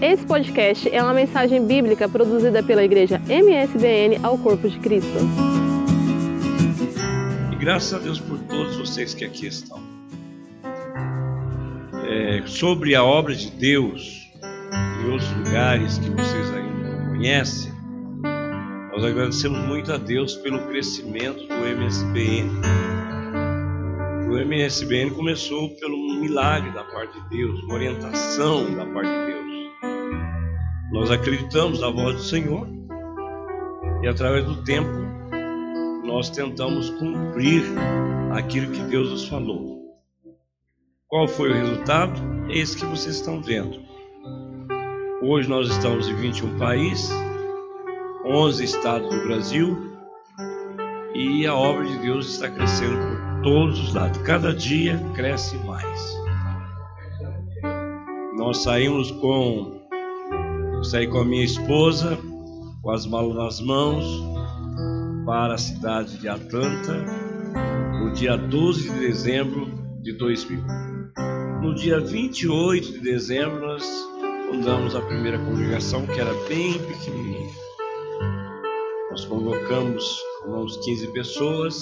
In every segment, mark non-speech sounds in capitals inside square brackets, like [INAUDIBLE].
Esse podcast é uma mensagem bíblica produzida pela igreja MSBN ao Corpo de Cristo. E graças a Deus por todos vocês que aqui estão. É, sobre a obra de Deus em outros lugares que vocês ainda não conhecem, nós agradecemos muito a Deus pelo crescimento do MSBN. O MSBN começou pelo milagre da parte de Deus, uma orientação da parte de Deus. Nós acreditamos na voz do Senhor e através do tempo nós tentamos cumprir aquilo que Deus nos falou. Qual foi o resultado? É esse que vocês estão vendo. Hoje nós estamos em 21 países, 11 estados do Brasil e a obra de Deus está crescendo por todos os lados. Cada dia cresce mais. Nós saímos com saí com a minha esposa, com as malas nas mãos, para a cidade de Atlanta, no dia 12 de dezembro de 2000. No dia 28 de dezembro, nós fundamos a primeira congregação, que era bem pequenininha. Nós convocamos uns 15 pessoas,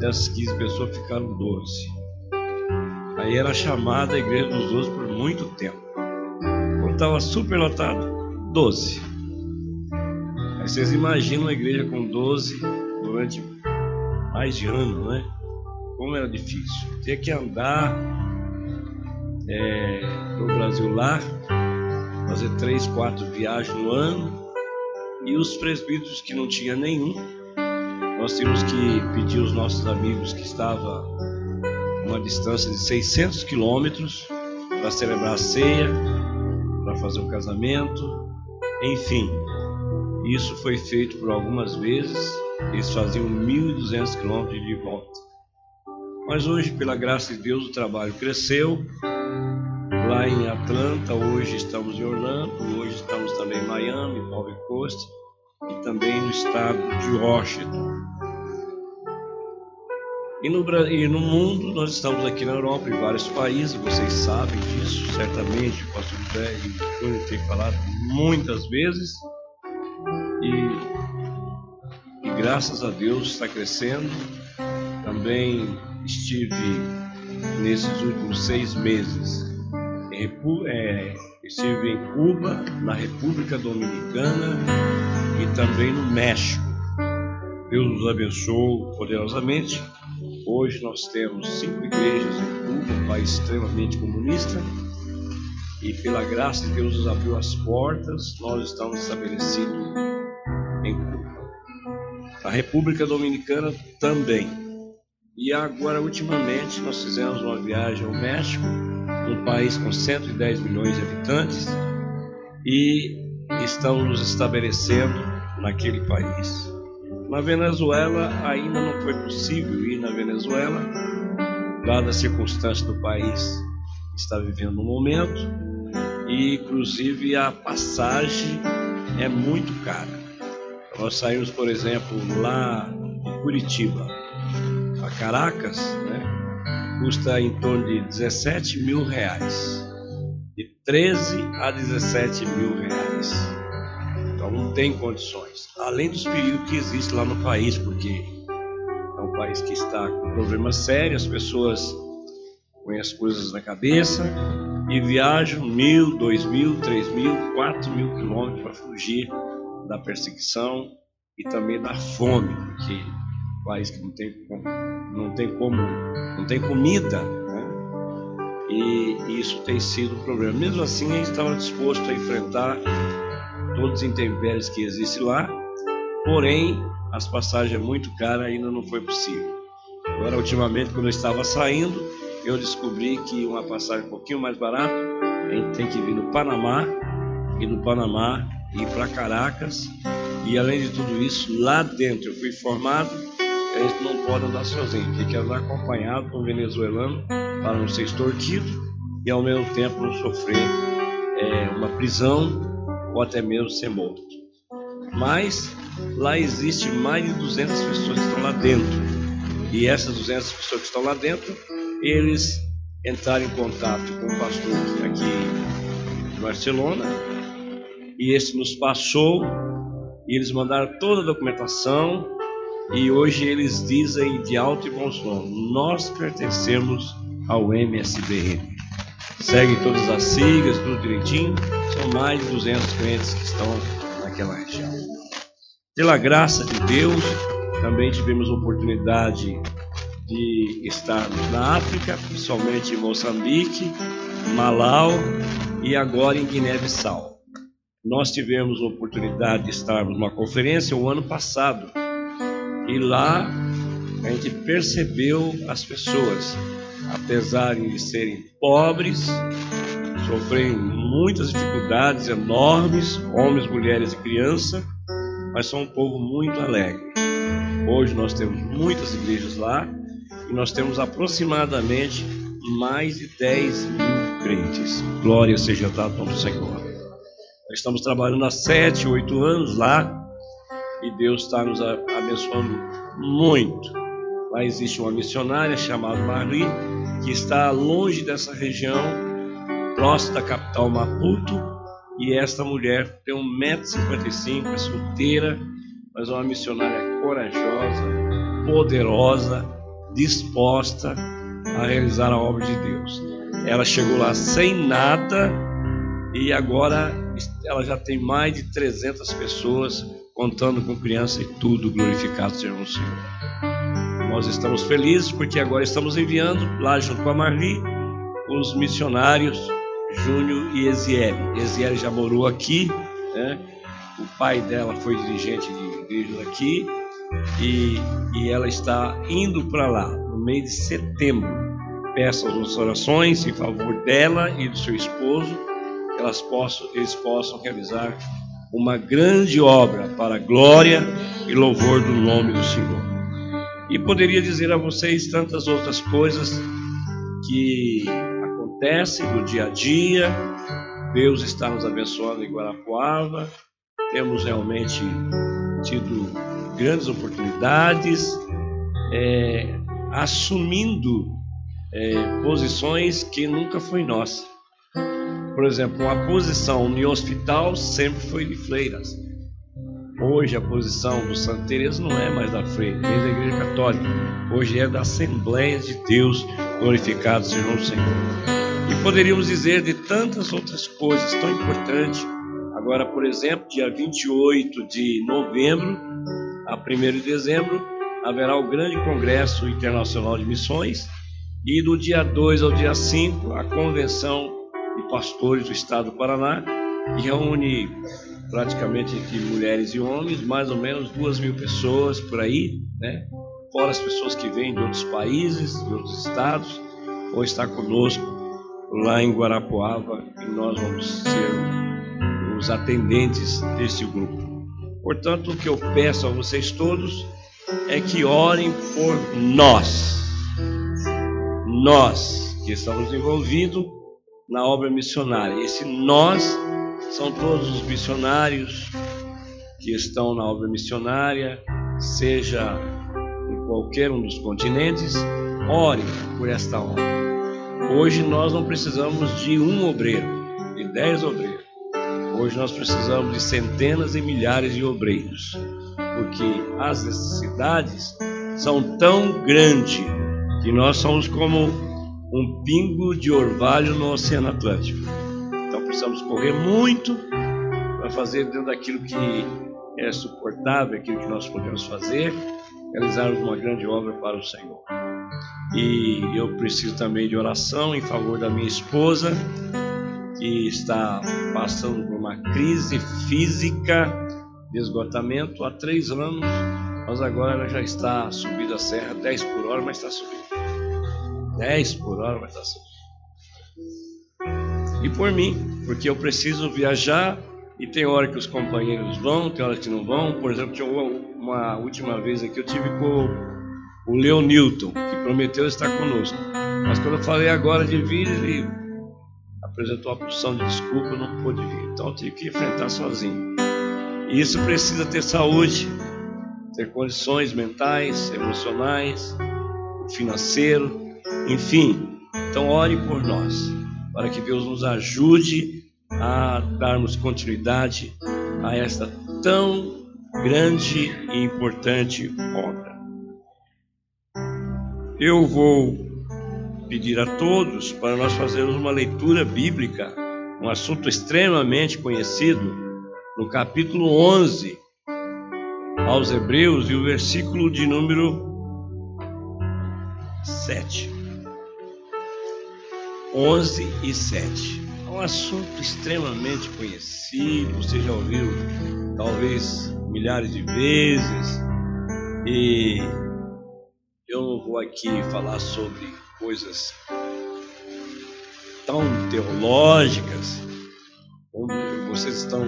dessas 15 pessoas ficaram 12. Aí era chamada a Igreja dos Doze por muito tempo estava super lotado, 12. Aí vocês imaginam uma igreja com 12 durante mais de ano, né? Como era difícil. Tinha que andar é, no Brasil lá, fazer três, quatro viagens no ano. E os presbíteros que não tinha nenhum, nós tínhamos que pedir aos nossos amigos que estavam uma distância de 600 quilômetros para celebrar a ceia para fazer o casamento, enfim. Isso foi feito por algumas vezes, eles faziam 1.200 quilômetros de volta. Mas hoje, pela graça de Deus, o trabalho cresceu. Lá em Atlanta, hoje estamos em Orlando, hoje estamos também em Miami, Nova Coast e também no estado de Washington. E no, e no mundo, nós estamos aqui na Europa, em vários países, vocês sabem disso, certamente, o pastor José e o Júnior têm falado muitas vezes. E, e graças a Deus está crescendo. Também estive nesses últimos seis meses é, estive em Cuba, na República Dominicana e também no México. Deus nos abençoou poderosamente. Hoje nós temos cinco igrejas em Cuba, um país extremamente comunista, e pela graça de Deus nos abriu as portas, nós estamos estabelecidos em Cuba. A República Dominicana também. E agora, ultimamente, nós fizemos uma viagem ao México, um país com 110 milhões de habitantes, e estamos nos estabelecendo naquele país. Na Venezuela ainda não foi possível ir na Venezuela, dada a circunstância do país que está vivendo no momento, e inclusive a passagem é muito cara. Nós saímos, por exemplo, lá de Curitiba a Caracas, né, custa em torno de 17 mil reais, de 13 a 17 mil reais. Então não tem condições. Além dos perigos que existem lá no país, porque é um país que está com problemas sérios, as pessoas põem as coisas na cabeça e viajam mil, dois mil, três mil, quatro mil quilômetros para fugir da perseguição e também da fome, porque é um país que não tem, não tem como, não tem comida, né? E isso tem sido um problema. Mesmo assim, a gente estava disposto a enfrentar todos os intempéries que existem lá, porém as passagens é muito caras ainda não foi possível. Agora, ultimamente, quando eu estava saindo, eu descobri que uma passagem um pouquinho mais barata, a gente tem que vir no Panamá, e no Panamá ir para Caracas, e além de tudo isso, lá dentro eu fui informado que a gente não pode andar sozinho, tem que andar acompanhado com um venezuelano para não ser extorquido e ao mesmo tempo não sofrer é, uma prisão ou até mesmo ser morto. Mas lá existe mais de 200 pessoas que estão lá dentro. E essas 200 pessoas que estão lá dentro, eles entraram em contato com o pastor aqui de Barcelona, e esse nos passou, e eles mandaram toda a documentação, e hoje eles dizem de alto e bom som: nós pertencemos ao MSBN. Seguem todas as siglas, tudo direitinho. São mais de 200 clientes que estão naquela região. Pela graça de Deus, também tivemos oportunidade de estarmos na África, principalmente em Moçambique, Malau e agora em Guiné-Bissau. Nós tivemos oportunidade de estarmos numa conferência o ano passado e lá a gente percebeu as pessoas, apesar de serem pobres, sofrem muitas dificuldades enormes, homens, mulheres e crianças, mas são um povo muito alegre. Hoje nós temos muitas igrejas lá e nós temos aproximadamente mais de 10 mil crentes. Glória seja dada ao Senhor. Nós estamos trabalhando há sete, oito anos lá e Deus está nos abençoando muito. Lá existe uma missionária chamada Marie, que está longe dessa região, próxima da capital Maputo, e esta mulher tem 1,55m, é solteira, mas é uma missionária corajosa, poderosa, disposta a realizar a obra de Deus. Ela chegou lá sem nada e agora ela já tem mais de 300 pessoas contando com criança e tudo, glorificado seja o Senhor. Nós estamos felizes porque agora estamos enviando, lá junto com a Marli, os missionários Júnior e Eziele. Eziele já morou aqui, né? o pai dela foi dirigente de igrejas aqui, e, e ela está indo para lá no mês de setembro. Peço as nossas orações em favor dela e do seu esposo, que elas possam, eles possam realizar uma grande obra para a glória e louvor do nome do Senhor. E poderia dizer a vocês tantas outras coisas que acontecem no dia a dia. Deus está nos abençoando em Guarapuava. Temos realmente tido grandes oportunidades, é, assumindo é, posições que nunca foi nossa. Por exemplo, uma posição no hospital sempre foi de freiras. Hoje a posição do Santa Teresa não é mais da freira, nem da Igreja Católica. Hoje é da Assembleia de Deus, glorificado seja o Senhor. E poderíamos dizer de tantas outras coisas tão importantes. Agora, por exemplo, dia 28 de novembro a 1 de dezembro haverá o grande Congresso Internacional de Missões e do dia 2 ao dia 5 a convenção de pastores do estado do Paraná, que reúne praticamente entre mulheres e homens, mais ou menos duas mil pessoas por aí, né? Fora as pessoas que vêm de outros países, de outros estados, ou está conosco lá em Guarapuava e nós vamos ser os atendentes desse grupo. Portanto, o que eu peço a vocês todos é que orem por nós. Nós que estamos envolvidos na obra missionária. Esse nós são todos os missionários que estão na obra missionária, seja em qualquer um dos continentes, orem por esta obra. Hoje nós não precisamos de um obreiro, de dez obreiros. Hoje nós precisamos de centenas e milhares de obreiros, porque as necessidades são tão grandes que nós somos como um pingo de orvalho no Oceano Atlântico. Então precisamos correr muito para fazer dentro daquilo que é suportável, aquilo que nós podemos fazer, realizarmos uma grande obra para o Senhor. E eu preciso também de oração em favor da minha esposa, que está passando por uma crise física de esgotamento há três anos, mas agora ela já está subindo a serra 10 por hora, mas está subindo. 10 por hora, mas tá E por mim, porque eu preciso viajar e tem hora que os companheiros vão, tem hora que não vão. Por exemplo, uma última vez aqui eu tive com o Leo Newton, que prometeu estar conosco. Mas quando eu falei agora de vir, ele apresentou a porção de desculpa, não pôde vir. Então eu tive que enfrentar sozinho. E isso precisa ter saúde, ter condições mentais, emocionais, financeiro enfim, então ore por nós, para que Deus nos ajude a darmos continuidade a esta tão grande e importante obra. Eu vou pedir a todos para nós fazermos uma leitura bíblica, um assunto extremamente conhecido, no capítulo 11 aos Hebreus e o versículo de número 7. 11 e 7. É um assunto extremamente conhecido, você já ouviu talvez milhares de vezes, e eu não vou aqui falar sobre coisas tão teológicas, como vocês estão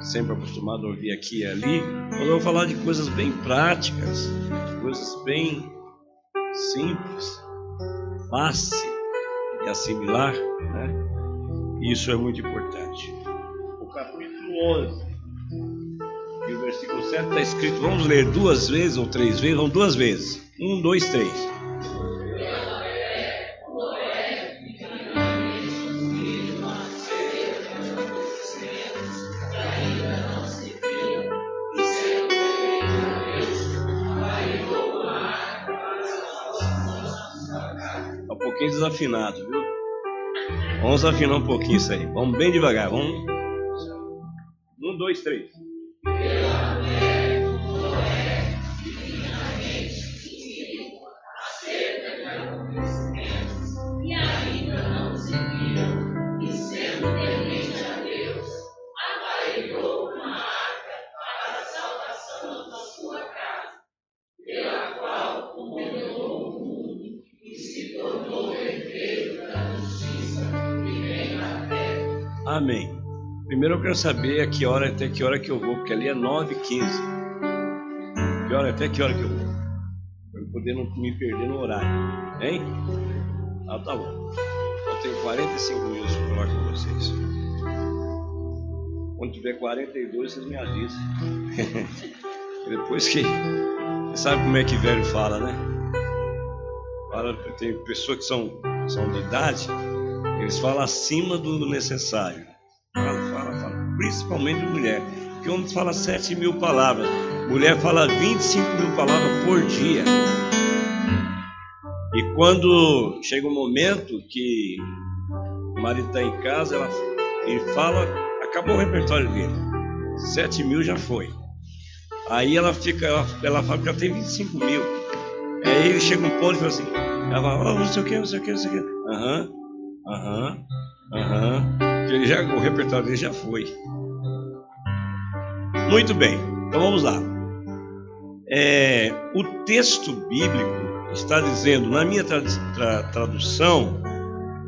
sempre acostumados a ouvir aqui e ali, mas eu vou falar de coisas bem práticas, coisas bem simples, fácil de assimilar, né? Isso é muito importante. O capítulo 11 e o versículo 7 está escrito, vamos ler duas vezes ou três vezes, vamos duas vezes. Um, dois, três. pouquinho desafinado, viu? Vamos afinar um pouquinho isso aí. Vamos bem devagar. Vamos. Um, dois, três. Primeiro eu quero saber a que hora até que hora que eu vou, porque ali é 9h15. Que hora até que hora que eu vou? Para eu poder não me perder no horário. Hein? Ah, tá bom. Eu tenho 45 minutos para falar com vocês. Quando tiver 42, vocês me avisam. [LAUGHS] Depois que. Você sabe como é que velho fala, né? Fala, tem pessoas que são, são de idade eles falam acima do necessário. Principalmente mulher. Que homem fala 7 mil palavras. Mulher fala 25 mil palavras por dia. E quando chega um momento que o marido está em casa, ela, ele fala, acabou o repertório dele. 7 mil já foi. Aí ela fica, ela, ela fala que ela tem 25 mil. Aí ele chega um ponto e fala assim, ela fala, oh, não sei o que, não sei o que, não sei o que. Aham. Aham, aham. O repertório dele já foi. Muito bem, então vamos lá. É, o texto bíblico está dizendo, na minha tra tra tradução,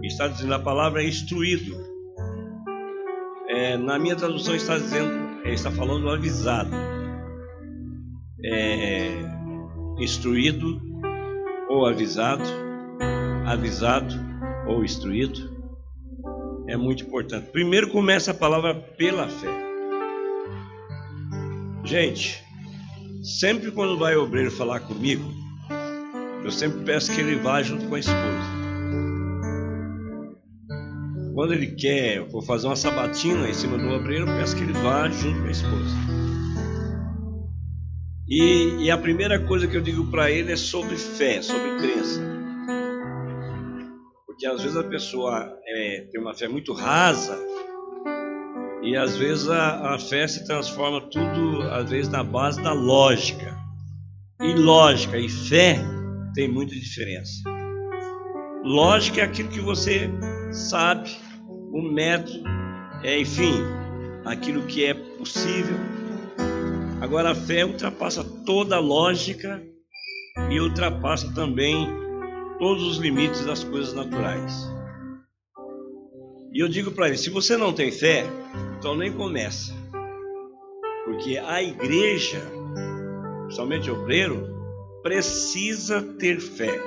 está dizendo a palavra instruído. É, na minha tradução está dizendo, é, está falando avisado. É, instruído ou avisado, avisado ou instruído, é muito importante. Primeiro começa a palavra pela fé. Gente, sempre quando vai o obreiro falar comigo, eu sempre peço que ele vá junto com a esposa. Quando ele quer, eu vou fazer uma sabatina em cima do obreiro, eu peço que ele vá junto com a esposa. E, e a primeira coisa que eu digo para ele é sobre fé, sobre crença. Porque às vezes a pessoa é, tem uma fé muito rasa e às vezes a, a fé se transforma tudo, às vezes, na base da lógica. E lógica e fé tem muita diferença. Lógica é aquilo que você sabe, o método, é, enfim, aquilo que é possível. Agora a fé ultrapassa toda a lógica e ultrapassa também todos os limites das coisas naturais. E eu digo para ele: se você não tem fé, então nem começa. Porque a igreja, somente obreiro, precisa ter fé.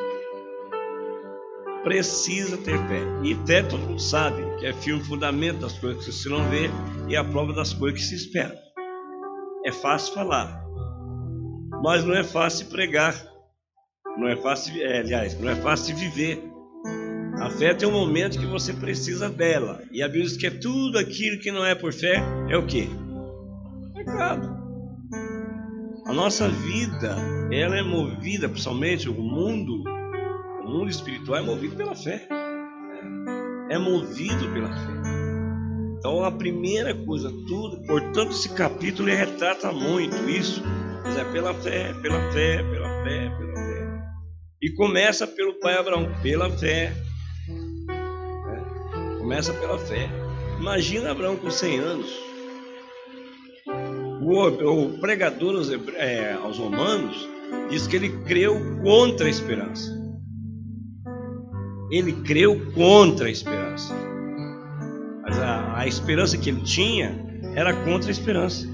Precisa ter fé. E fé todo mundo sabe que é firme fundamento das coisas que se não vê e a prova das coisas que se esperam. É fácil falar, mas não é fácil pregar. Não é fácil, é, aliás, não é fácil viver. A fé tem um momento que você precisa dela. E a Bíblia diz que é tudo aquilo que não é por fé é o quê? Pecado. A nossa vida, ela é movida, principalmente o mundo, o mundo espiritual é movido pela fé. É movido pela fé. Então a primeira coisa, tudo, portanto, esse capítulo retrata muito isso. Mas é pela fé, pela fé, pela fé, pela fé. E começa pelo pai Abraão, pela fé. Começa pela fé. Imagina Abraão com 100 anos o, o pregador aos, é, aos romanos diz que ele creu contra a esperança. Ele creu contra a esperança. Mas a, a esperança que ele tinha era contra a esperança.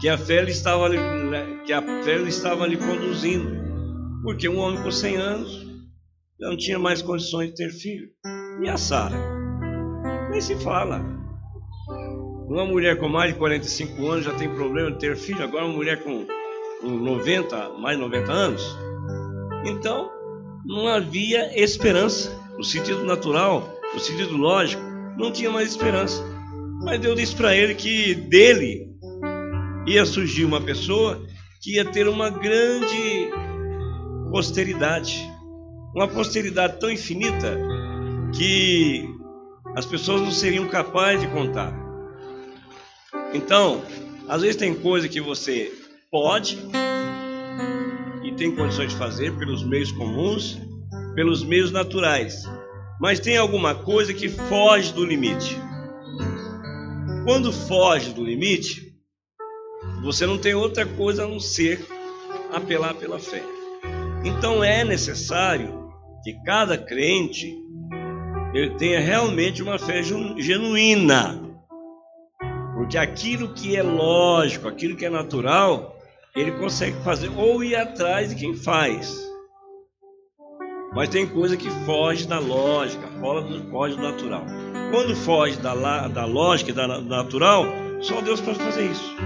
Que a fé estava que a fé estava ali conduzindo. Porque um homem com 100 anos não tinha mais condições de ter filho. E a Sara? Nem se fala. Uma mulher com mais de 45 anos já tem problema de ter filho, agora uma mulher com 90, mais de 90 anos. Então, não havia esperança. No sentido natural, no sentido lógico, não tinha mais esperança. Mas Deus disse para ele que dele ia surgir uma pessoa que ia ter uma grande posteridade. Uma posteridade tão infinita que as pessoas não seriam capazes de contar. Então, às vezes tem coisa que você pode e tem condições de fazer pelos meios comuns, pelos meios naturais, mas tem alguma coisa que foge do limite. Quando foge do limite, você não tem outra coisa a não ser apelar pela fé. Então é necessário que cada crente ele tenha realmente uma fé genuína porque aquilo que é lógico, aquilo que é natural, ele consegue fazer ou ir atrás de quem faz. Mas tem coisa que foge da lógica, foge do natural. Quando foge da, da lógica e da natural, só Deus pode fazer isso.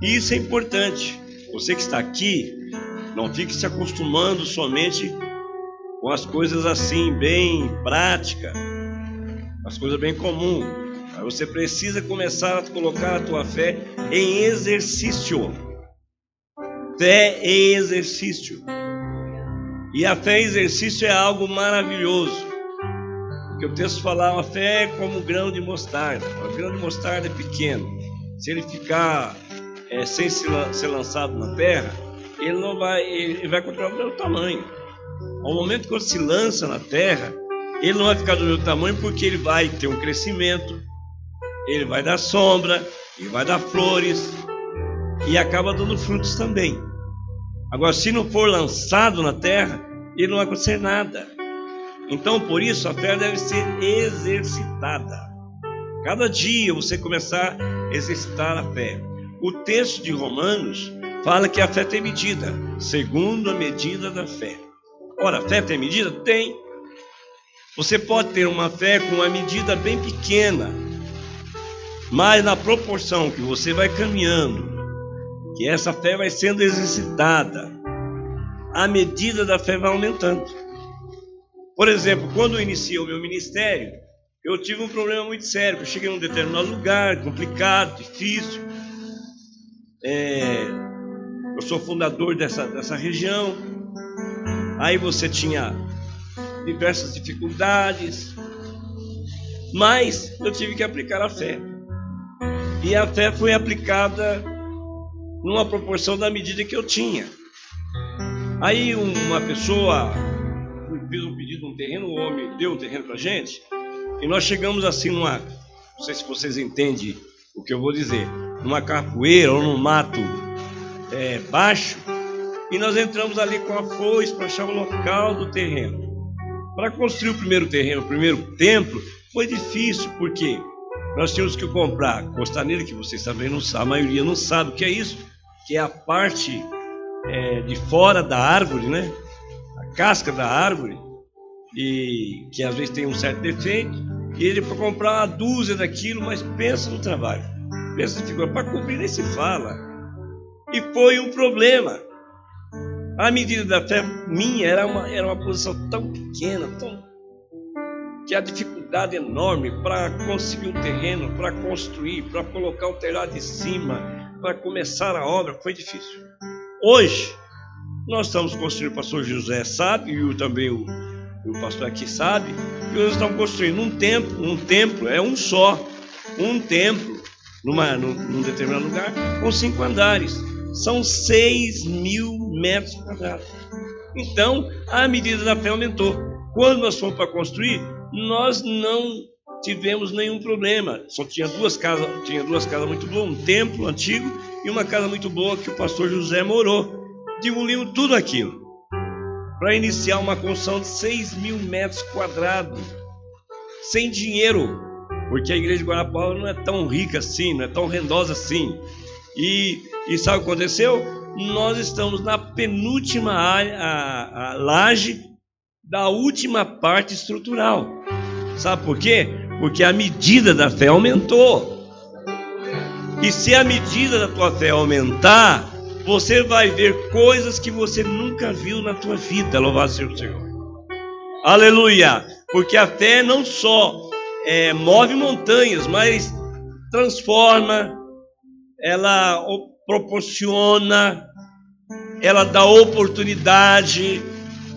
E isso é importante. Você que está aqui, não fique se acostumando somente com as coisas assim, bem práticas, as coisas bem comuns. Você precisa começar a colocar a tua fé em exercício. Fé em exercício. E a fé em exercício é algo maravilhoso. Porque o texto fala, a fé é como um grão de mostarda. O grão de mostarda é pequeno. Se ele ficar é, sem ser lançado na terra, ele não vai, ele vai continuar mesmo tamanho. Ao momento que ele se lança na terra, ele não vai ficar do mesmo tamanho porque ele vai ter um crescimento, ele vai dar sombra, ele vai dar flores e acaba dando frutos também. Agora, se não for lançado na terra, ele não vai acontecer nada. Então, por isso, a fé deve ser exercitada. Cada dia você começar a exercitar a fé. O texto de Romanos fala que a fé tem medida, segundo a medida da fé. Ora, fé tem medida? Tem. Você pode ter uma fé com uma medida bem pequena, mas na proporção que você vai caminhando, que essa fé vai sendo exercitada, a medida da fé vai aumentando. Por exemplo, quando eu iniciei o meu ministério, eu tive um problema muito sério. Eu cheguei num determinado lugar, complicado, difícil. É, eu sou fundador dessa, dessa região. Aí você tinha diversas dificuldades, mas eu tive que aplicar a fé. E a fé foi aplicada numa proporção da medida que eu tinha. Aí uma pessoa fez um pedido de um terreno, o homem deu um terreno para gente, e nós chegamos assim numa, não sei se vocês entendem o que eu vou dizer, numa capoeira ou num mato é, baixo, e nós entramos ali com a foice para achar o local do terreno. Para construir o primeiro terreno, o primeiro templo, foi difícil, porque nós tínhamos que comprar costaneira, que vocês também não sabem, a maioria não sabe o que é isso, que é a parte é, de fora da árvore, né? A casca da árvore, e que às vezes tem um certo defeito, e ele para comprar uma dúzia daquilo, mas pensa no trabalho, pensa no para cobrir nem se fala. E foi um problema. A medida da fé minha era uma, era uma posição tão pequena, tão que a dificuldade enorme para conseguir um terreno, para construir, para colocar o telhado de cima, para começar a obra, foi difícil. Hoje, nós estamos construindo, o pastor José sabe, e também o, o pastor aqui sabe, que nós estamos construindo um templo, um templo, é um só, um templo, numa, num, num determinado lugar, com cinco andares. São seis mil metros quadrados. Então, a medida da fé aumentou. Quando nós fomos para construir, nós não tivemos nenhum problema. Só tinha duas casas, tinha duas casas muito boas, um templo antigo e uma casa muito boa que o pastor José morou. Demolimos tudo aquilo para iniciar uma construção de 6 mil metros quadrados, sem dinheiro, porque a igreja de Guarapuava não é tão rica assim, não é tão rendosa assim. E, e sabe o que aconteceu? Nós estamos na penúltima área, a, a laje da última parte estrutural. Sabe por quê? Porque a medida da fé aumentou. E se a medida da tua fé aumentar, você vai ver coisas que você nunca viu na tua vida. Louvado seja o Senhor. Aleluia! Porque a fé não só é, move montanhas, mas transforma, ela proporciona, ela dá oportunidade.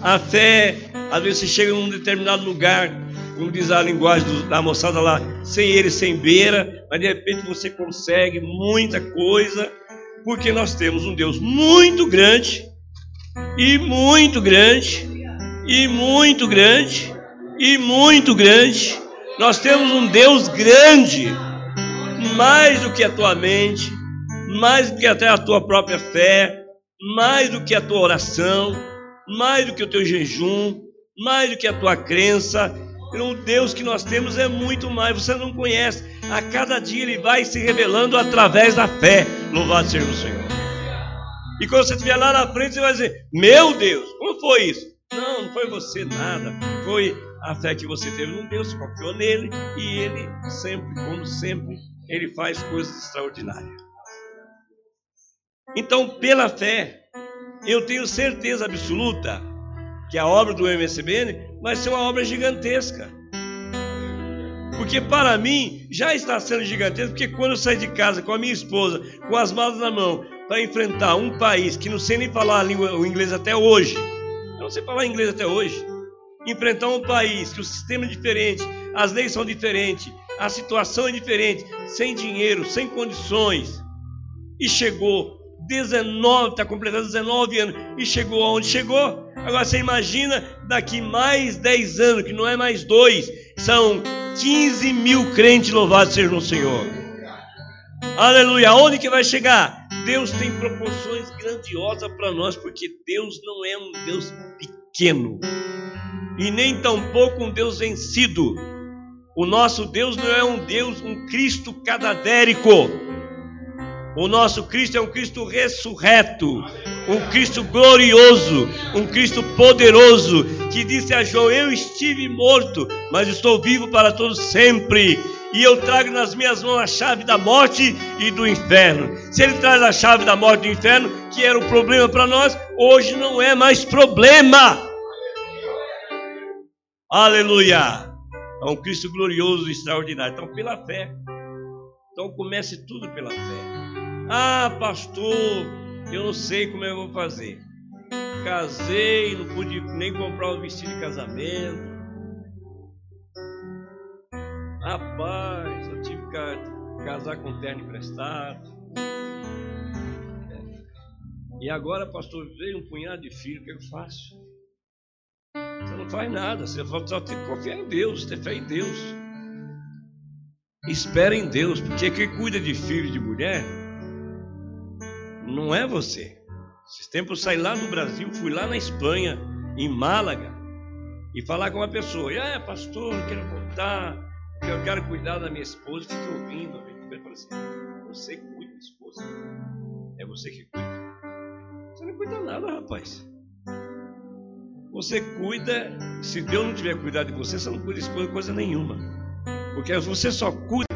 A fé, às vezes você chega num determinado lugar, como diz a linguagem da moçada lá, sem ele, sem beira, mas de repente você consegue muita coisa, porque nós temos um Deus muito grande, e muito grande, e muito grande, e muito grande. Nós temos um Deus grande, mais do que a tua mente, mais do que até a tua própria fé, mais do que a tua oração, mais do que o teu jejum, mais do que a tua crença, o Deus que nós temos é muito mais, você não conhece. A cada dia ele vai se revelando através da fé. Louvado seja o Senhor. E quando você estiver lá na frente, você vai dizer: Meu Deus, como foi isso? Não, não foi você nada. Foi a fé que você teve num Deus, confiou nele e ele sempre, como sempre, ele faz coisas extraordinárias. Então, pela fé, eu tenho certeza absoluta que a obra do MSBN vai ser uma obra gigantesca. Porque para mim já está sendo gigantesco, porque quando eu saí de casa com a minha esposa, com as malas na mão, para enfrentar um país que não sei nem falar a língua, o inglês até hoje, eu não sei falar inglês até hoje, enfrentar um país que o sistema é diferente, as leis são diferentes, a situação é diferente, sem dinheiro, sem condições, e chegou 19, está completando 19 anos, e chegou aonde chegou, Agora você imagina daqui mais 10 anos, que não é mais dois, são 15 mil crentes louvados sejam o Senhor. Aleluia. Onde que vai chegar? Deus tem proporções grandiosas para nós, porque Deus não é um Deus pequeno e nem tampouco um Deus vencido. O nosso Deus não é um Deus, um Cristo cadavérico. O nosso Cristo é um Cristo ressurreto um Cristo glorioso, um Cristo poderoso, que disse a João: Eu estive morto, mas estou vivo para todos sempre. E eu trago nas minhas mãos a chave da morte e do inferno. Se ele traz a chave da morte e do inferno, que era o problema para nós, hoje não é mais problema. Aleluia! É um Cristo glorioso e extraordinário. Então, pela fé. Então, comece tudo pela fé. Ah, pastor, eu não sei como eu vou fazer. Casei, não pude nem comprar o vestido de casamento. Rapaz, eu tive que casar com terno emprestado. E agora, pastor, veio um punhado de filho, o que eu faço? Você não faz nada, você só tem que confiar em Deus, ter fé em Deus. Espera em Deus, porque quem cuida de filho de mulher não é você. Esses tempos eu saí lá do Brasil, fui lá na Espanha, em Málaga, e falar com uma pessoa. E, ah, pastor, eu quero voltar, eu quero cuidar da minha esposa. Fiquei ouvindo, ouvindo. Eu falei assim: você cuida da esposa? É você que cuida? Você não cuida nada, rapaz. Você cuida, se Deus não tiver cuidado de você, você não cuida de esposa coisa nenhuma. Porque você só cuida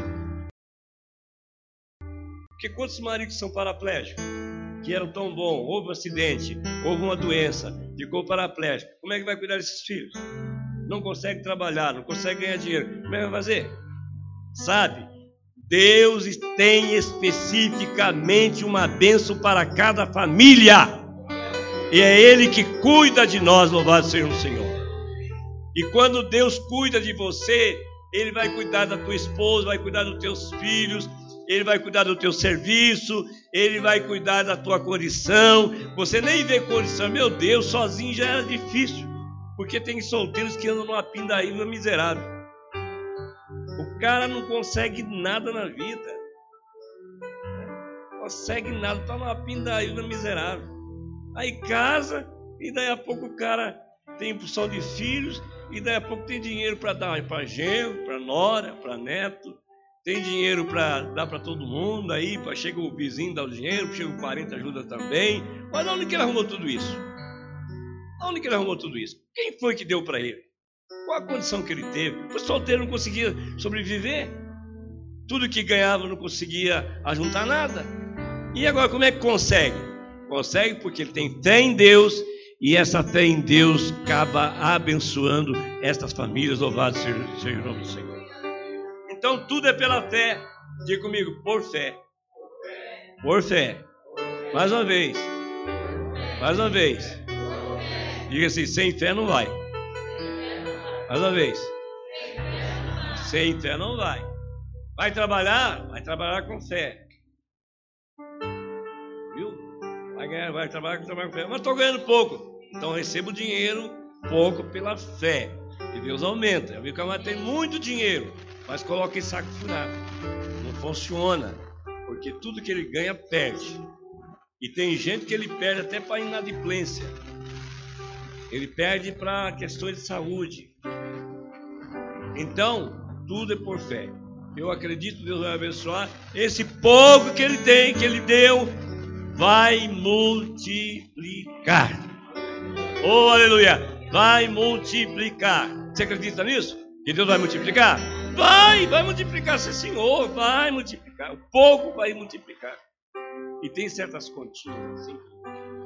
porque quantos maridos são paraplégicos? Que eram tão bons, houve um acidente, houve uma doença, ficou paraplégico. Como é que vai cuidar desses filhos? não consegue trabalhar, não consegue ganhar dinheiro. Como é que vai fazer? Sabe? Deus tem especificamente uma bênção para cada família. E é Ele que cuida de nós, louvado seja o Senhor. E quando Deus cuida de você, Ele vai cuidar da tua esposa, vai cuidar dos teus filhos, Ele vai cuidar do teu serviço, Ele vai cuidar da tua condição. Você nem vê condição, meu Deus, sozinho já era difícil. Porque tem solteiros que andam numa pindaíba miserável. O cara não consegue nada na vida. Não consegue nada, está numa pindaíba miserável. Aí casa, e daí a pouco o cara tem impulsão de filhos, e daí a pouco tem dinheiro para dar para genro, para nora, para neto, tem dinheiro para dar para todo mundo, aí chega o vizinho dá o dinheiro, chega o parente ajuda também. Mas onde que ele arrumou tudo isso? Onde que ele arrumou tudo isso? Quem foi que deu para ele? Qual a condição que ele teve? O solteiro não conseguia sobreviver. Tudo que ganhava não conseguia ajuntar nada. E agora como é que consegue? Consegue porque ele tem fé em Deus e essa fé em Deus acaba abençoando estas famílias. Louvado seja, seja o nome do Senhor. Então tudo é pela fé. Diga comigo, por fé. Por fé. Mais uma vez. Mais uma vez. Diga assim: sem fé não vai. Mais uma vez. Sem fé não vai. Vai trabalhar? Vai trabalhar com fé. Viu? Vai, ganhar, vai trabalhar, trabalhar com fé. Mas estou ganhando pouco. Então recebo dinheiro pouco pela fé. E Deus aumenta. Eu vi que a tem muito dinheiro, mas coloca em saco furado. Não funciona. Porque tudo que ele ganha, perde. E tem gente que ele perde até para inadimplência. Ele perde para questões de saúde. Então, tudo é por fé. Eu acredito que Deus vai abençoar. Esse pouco que ele tem, que ele deu, vai multiplicar. Oh, aleluia! Vai multiplicar. Você acredita nisso? Que Deus vai multiplicar? Vai, vai multiplicar, sim, Senhor, vai multiplicar. O pouco vai multiplicar. E tem certas continhas assim,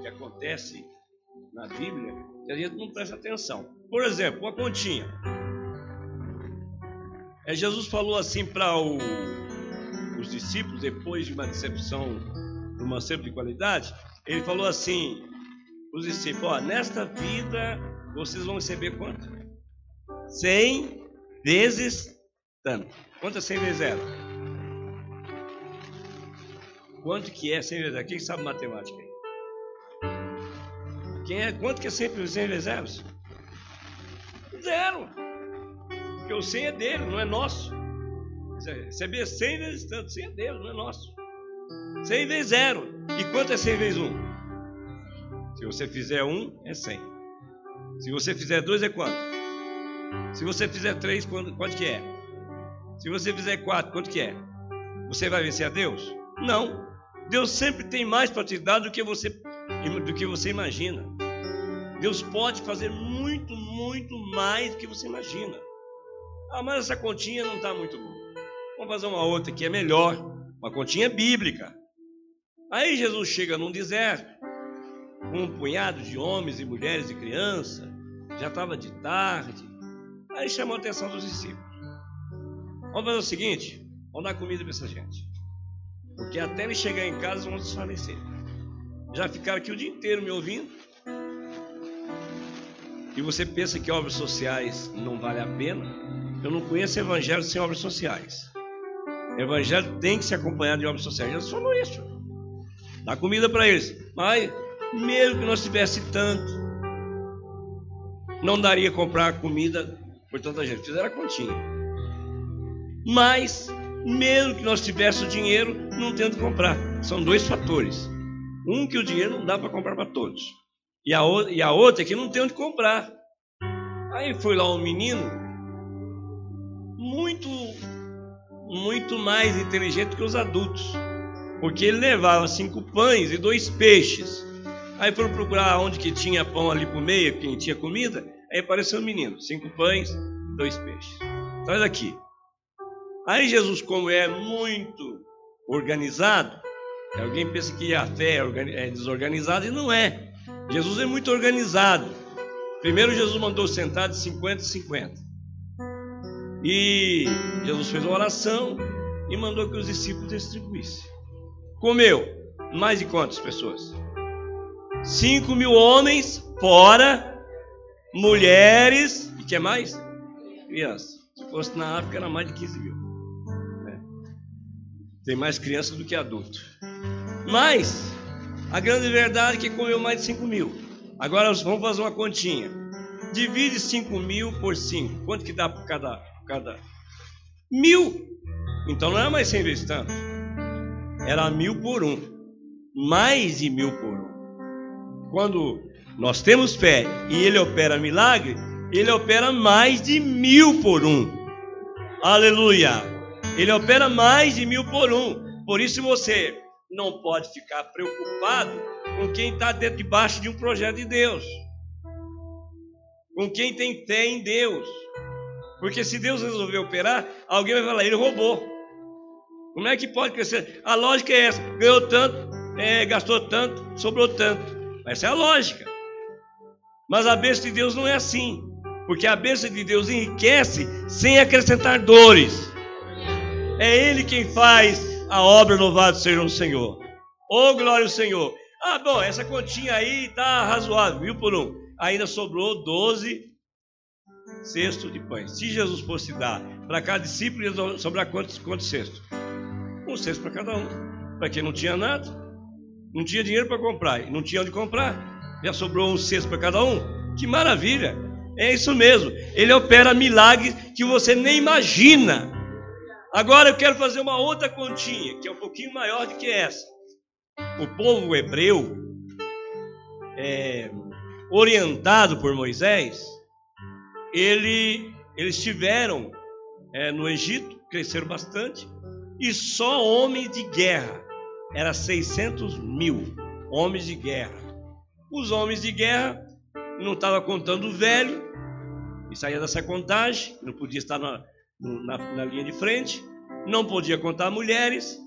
que acontecem na Bíblia que a gente não presta atenção. Por exemplo, uma continha. É, Jesus falou assim para os discípulos, depois de uma decepção de uma sempre de qualidade, ele falou assim: os discípulos, ó, nesta vida vocês vão receber quanto? Cem vezes tanto. Quanto é cem vezes zero? Quanto que é cem vezes zero? Quem sabe matemática aí? Quem é, quanto que é 100 vezes zero? Zero. Porque o 100 é dele, não é nosso. Receber 100 vezes tanto, 100 é dele, não é nosso. 100 vezes zero. E quanto é 100 vezes 1? Se você fizer 1, é 100. Se você fizer 2, é quanto? Se você fizer 3, quanto, quanto que é? Se você fizer 4, quanto que é? Você vai vencer a Deus? Não. Deus sempre tem mais para te dar do que você do que você imagina. Deus pode fazer muito, muito mais do que você imagina. Ah, mas essa continha não está muito boa. Vamos fazer uma outra que é melhor, uma continha bíblica. Aí Jesus chega num deserto, com um punhado de homens e mulheres e crianças, já estava de tarde. Aí chamou a atenção dos discípulos. Vamos fazer o seguinte: vamos dar comida para essa gente. Porque até ele chegar em casa vão desfalecer. Já ficaram aqui o dia inteiro me ouvindo? E você pensa que obras sociais não vale a pena? Eu não conheço evangelho sem obras sociais. Evangelho tem que se acompanhar de obras sociais. Jesus falou isso. Dá comida para eles. Mas, mesmo que nós tivesse tanto, não daria comprar comida por tanta gente. Fizeram a continha. Mas, mesmo que nós tivéssemos dinheiro, não tendo que comprar. São dois fatores. Um que o dinheiro não dá para comprar para todos. E a, outra, e a outra é que não tem onde comprar. Aí foi lá um menino muito, muito mais inteligente que os adultos. Porque ele levava cinco pães e dois peixes. Aí foram procurar onde que tinha pão ali por meio, quem tinha comida. Aí apareceu um menino, cinco pães e dois peixes. Traz aqui. Aí Jesus, como é muito organizado, Alguém pensa que a fé é, é desorganizada e não é. Jesus é muito organizado. Primeiro Jesus mandou sentar de 50 e 50. E Jesus fez uma oração e mandou que os discípulos distribuíssem. Comeu mais de quantas pessoas? 5 mil homens, fora mulheres, e que mais? Crianças. Se fosse na África, era mais de 15 mil. Tem mais crianças do que adultos. Mas, a grande verdade é que comeu mais de 5 mil. Agora vamos fazer uma continha. Divide 5 mil por 5. Quanto que dá por cada, por cada? Mil. Então não é mais 100 vezes tanto. Era mil por um. Mais de mil por um. Quando nós temos fé e ele opera milagre, ele opera mais de mil por um. Aleluia! Ele opera mais de mil por um. Por isso você não pode ficar preocupado com quem está debaixo de um projeto de Deus. Com quem tem fé em Deus. Porque se Deus resolver operar, alguém vai falar, ele roubou. Como é que pode crescer? A lógica é essa: ganhou tanto, é, gastou tanto, sobrou tanto. Essa é a lógica. Mas a bênção de Deus não é assim. Porque a bênção de Deus enriquece sem acrescentar dores. É Ele quem faz a obra, louvado seja o Senhor. Oh, glória ao Senhor. Ah, bom, essa continha aí está razoável, mil por um. Ainda sobrou 12 cestos de pães. Se Jesus fosse dar para cada discípulo, ia sobrar quantos, quantos cestos? Um cesto para cada um. Para quem não tinha nada, não tinha dinheiro para comprar, e não tinha onde comprar, já sobrou um cesto para cada um. Que maravilha! É isso mesmo. Ele opera milagres que você nem imagina. Agora eu quero fazer uma outra continha, que é um pouquinho maior do que essa. O povo hebreu, é, orientado por Moisés, ele, eles estiveram é, no Egito, cresceram bastante, e só homens de guerra, era 600 mil homens de guerra. Os homens de guerra não estavam contando o velho, e saía dessa contagem, não podia estar na, na, na linha de frente, não podia contar mulheres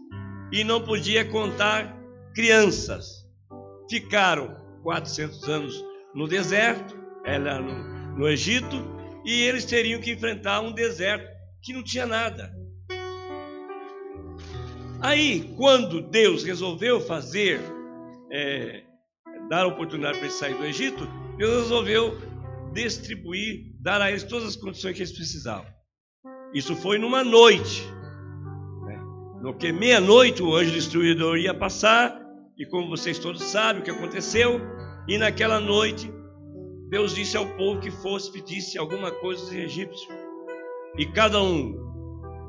e não podia contar crianças. Ficaram 400 anos no deserto, ela no, no Egito, e eles teriam que enfrentar um deserto que não tinha nada. Aí, quando Deus resolveu fazer, é, dar a oportunidade para eles sair do Egito, Deus resolveu distribuir dar a eles todas as condições que eles precisavam. Isso foi numa noite. Né? No que meia-noite o anjo destruidor ia passar, e como vocês todos sabem o que aconteceu, e naquela noite Deus disse ao povo que fosse pedisse alguma coisa dos egípcios. E cada um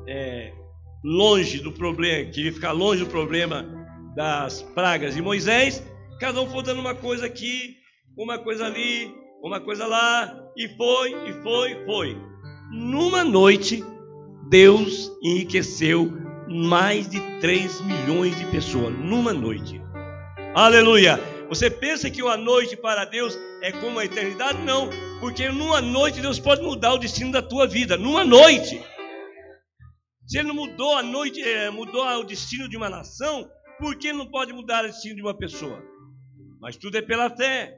é, longe do problema, queria ficar longe do problema das pragas de Moisés, cada um foi dando uma coisa aqui, uma coisa ali, uma coisa lá, e foi, e foi, e foi. Numa noite, Deus enriqueceu mais de 3 milhões de pessoas. Numa noite. Aleluia! Você pensa que uma noite para Deus é como a eternidade? Não, porque numa noite Deus pode mudar o destino da tua vida. Numa noite. Se Ele não mudou a noite, é, mudou o destino de uma nação, por que não pode mudar o destino de uma pessoa? Mas tudo é pela fé.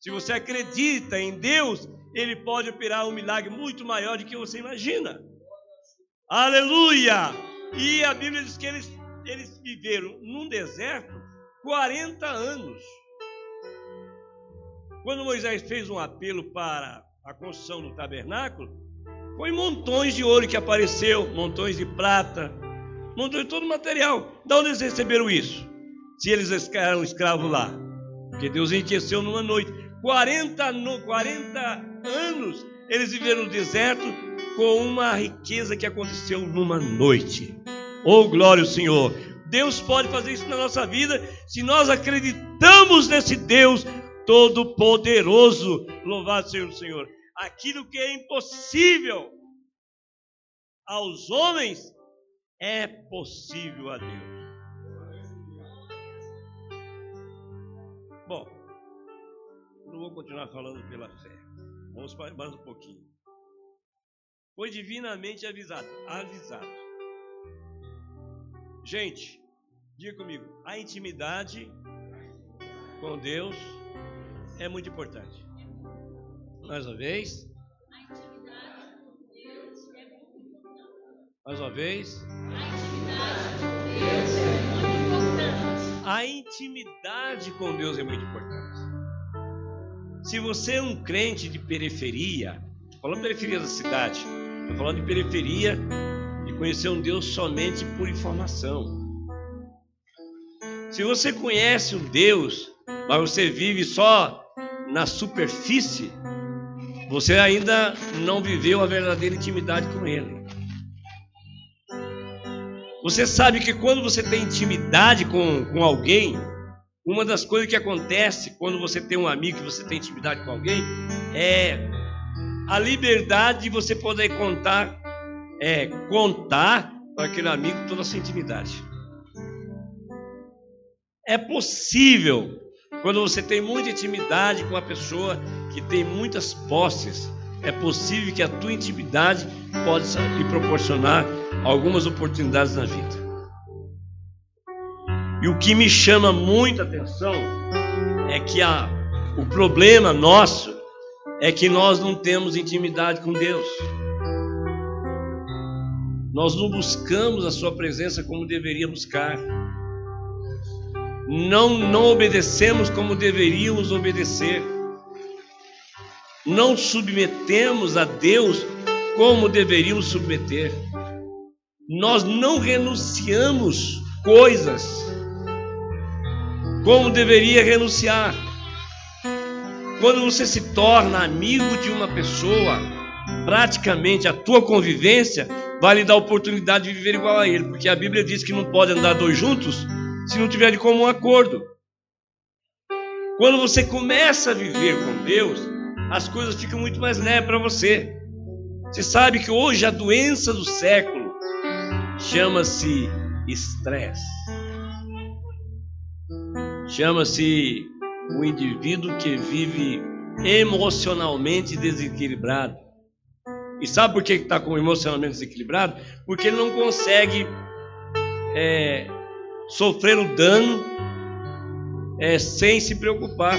Se você acredita em Deus, Ele pode operar um milagre muito maior do que você imagina. Aleluia! E a Bíblia diz que eles, eles viveram num deserto 40 anos. Quando Moisés fez um apelo para a construção do tabernáculo, foi montões de ouro que apareceu, montões de prata, montões de todo o material. De onde eles receberam isso? Se eles eram escravos lá. Porque Deus enriqueceu numa noite. 40, no, 40 anos eles viveram no deserto com uma riqueza que aconteceu numa noite. Oh, glória ao Senhor! Deus pode fazer isso na nossa vida se nós acreditamos nesse Deus Todo-Poderoso. Louvado seja o Senhor! Aquilo que é impossível aos homens é possível a Deus. Bom, não vou continuar falando pela fé. Vamos mais um pouquinho. Foi divinamente avisado. Avisado. Gente, diga comigo, a intimidade com Deus é muito importante. Mais uma vez. Mais uma vez. A intimidade com Deus é muito importante. Se você é um crente de periferia, falando periferia da cidade, estou falando de periferia de conhecer um Deus somente por informação. Se você conhece um Deus, mas você vive só na superfície, você ainda não viveu a verdadeira intimidade com Ele. Você sabe que quando você tem intimidade com, com alguém, uma das coisas que acontece quando você tem um amigo, que você tem intimidade com alguém, é a liberdade de você poder contar, é, contar para aquele amigo toda a sua intimidade. É possível, quando você tem muita intimidade com uma pessoa que tem muitas posses, é possível que a tua intimidade possa lhe proporcionar algumas oportunidades na vida. E o que me chama muita atenção é que a, o problema nosso é que nós não temos intimidade com Deus. Nós não buscamos a Sua presença como deveria buscar. Não, não obedecemos como deveríamos obedecer. Não submetemos a Deus como deveríamos submeter. Nós não renunciamos coisas como deveria renunciar. Quando você se torna amigo de uma pessoa, praticamente a tua convivência vai lhe dar a oportunidade de viver igual a ele, porque a Bíblia diz que não pode andar dois juntos se não tiver de comum acordo. Quando você começa a viver com Deus, as coisas ficam muito mais leves para você. Você sabe que hoje a doença do século chama-se estresse chama-se o indivíduo que vive emocionalmente desequilibrado. E sabe por que está com emocionalmente desequilibrado? Porque ele não consegue é, sofrer o dano é, sem se preocupar.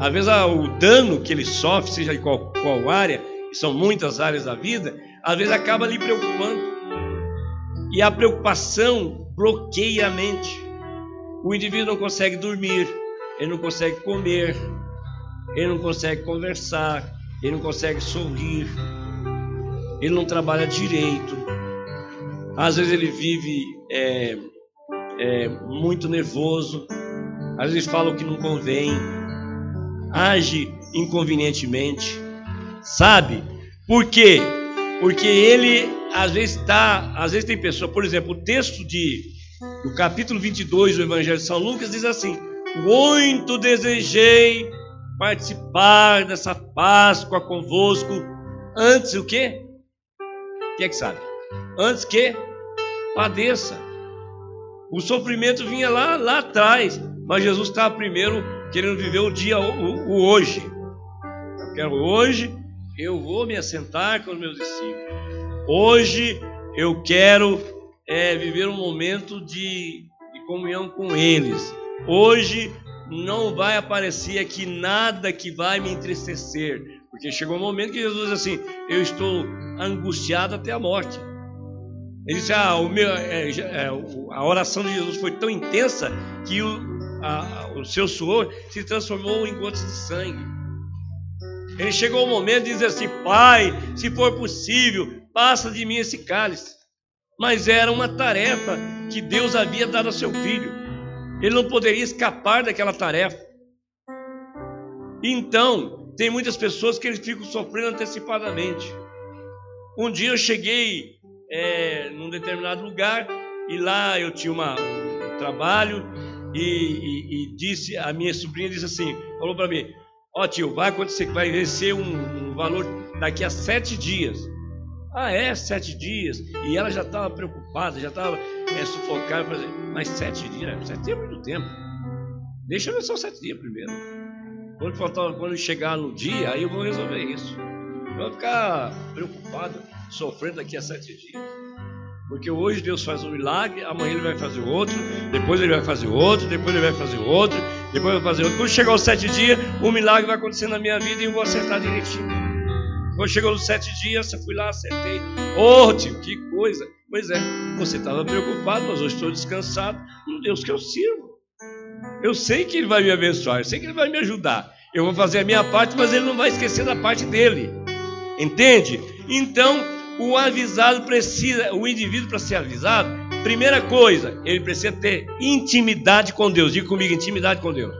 Às vezes o dano que ele sofre, seja em qual, qual área, são muitas áreas da vida, às vezes acaba lhe preocupando. E a preocupação bloqueia a mente. O indivíduo não consegue dormir, ele não consegue comer, ele não consegue conversar, ele não consegue sorrir, ele não trabalha direito. Às vezes ele vive é, é, muito nervoso, às vezes fala o que não convém, age inconvenientemente, sabe? Por quê? Porque ele às vezes está, às vezes tem pessoa, por exemplo, o texto de no capítulo 22 do Evangelho de São Lucas diz assim: Muito desejei participar dessa Páscoa convosco antes o quê? Quem é que sabe? Antes que padeça. O sofrimento vinha lá, lá atrás, mas Jesus estava primeiro querendo viver o dia, o, o hoje. Eu quero hoje, eu vou me assentar com os meus discípulos. Hoje eu quero é, viver um momento de, de comunhão com eles. Hoje não vai aparecer aqui nada que vai me entristecer, porque chegou um momento que Jesus diz assim: Eu estou angustiado até a morte. Ele disse: ah, o meu, é, é, a oração de Jesus foi tão intensa que o, a, o seu suor se transformou em gotas de sangue. Ele chegou ao momento de dizer assim: Pai, se for possível, passa de mim esse cálice mas era uma tarefa que Deus havia dado a seu filho. Ele não poderia escapar daquela tarefa. Então, tem muitas pessoas que eles ficam sofrendo antecipadamente. Um dia eu cheguei é, num determinado lugar e lá eu tinha uma, um trabalho e, e, e, disse a minha sobrinha disse assim, falou para mim, ó oh, tio, vai acontecer, vai vencer um, um valor daqui a sete dias. Ah, é? Sete dias. E ela já estava preocupada, já estava é, sufocada. Mas sete dias, sete dias é muito tempo. Deixa eu ver só sete dias primeiro. Quando, faltar, quando chegar no dia, aí eu vou resolver isso. Vou ficar preocupado, sofrendo daqui a sete dias. Porque hoje Deus faz um milagre, amanhã ele vai fazer outro, depois ele vai fazer outro, depois ele vai fazer outro, Depois vou fazer outro. Quando chegar os sete dias, o milagre vai acontecer na minha vida e eu vou acertar direitinho. Quando chegou os sete dias, eu fui lá, acertei. Ô, oh, tio, que coisa. Pois é, você estava preocupado, mas hoje estou descansado no Deus que eu sirvo. Eu sei que Ele vai me abençoar, eu sei que Ele vai me ajudar. Eu vou fazer a minha parte, mas Ele não vai esquecer da parte dele. Entende? Então, o avisado precisa, o indivíduo para ser avisado, primeira coisa, ele precisa ter intimidade com Deus. Diga comigo, intimidade com Deus.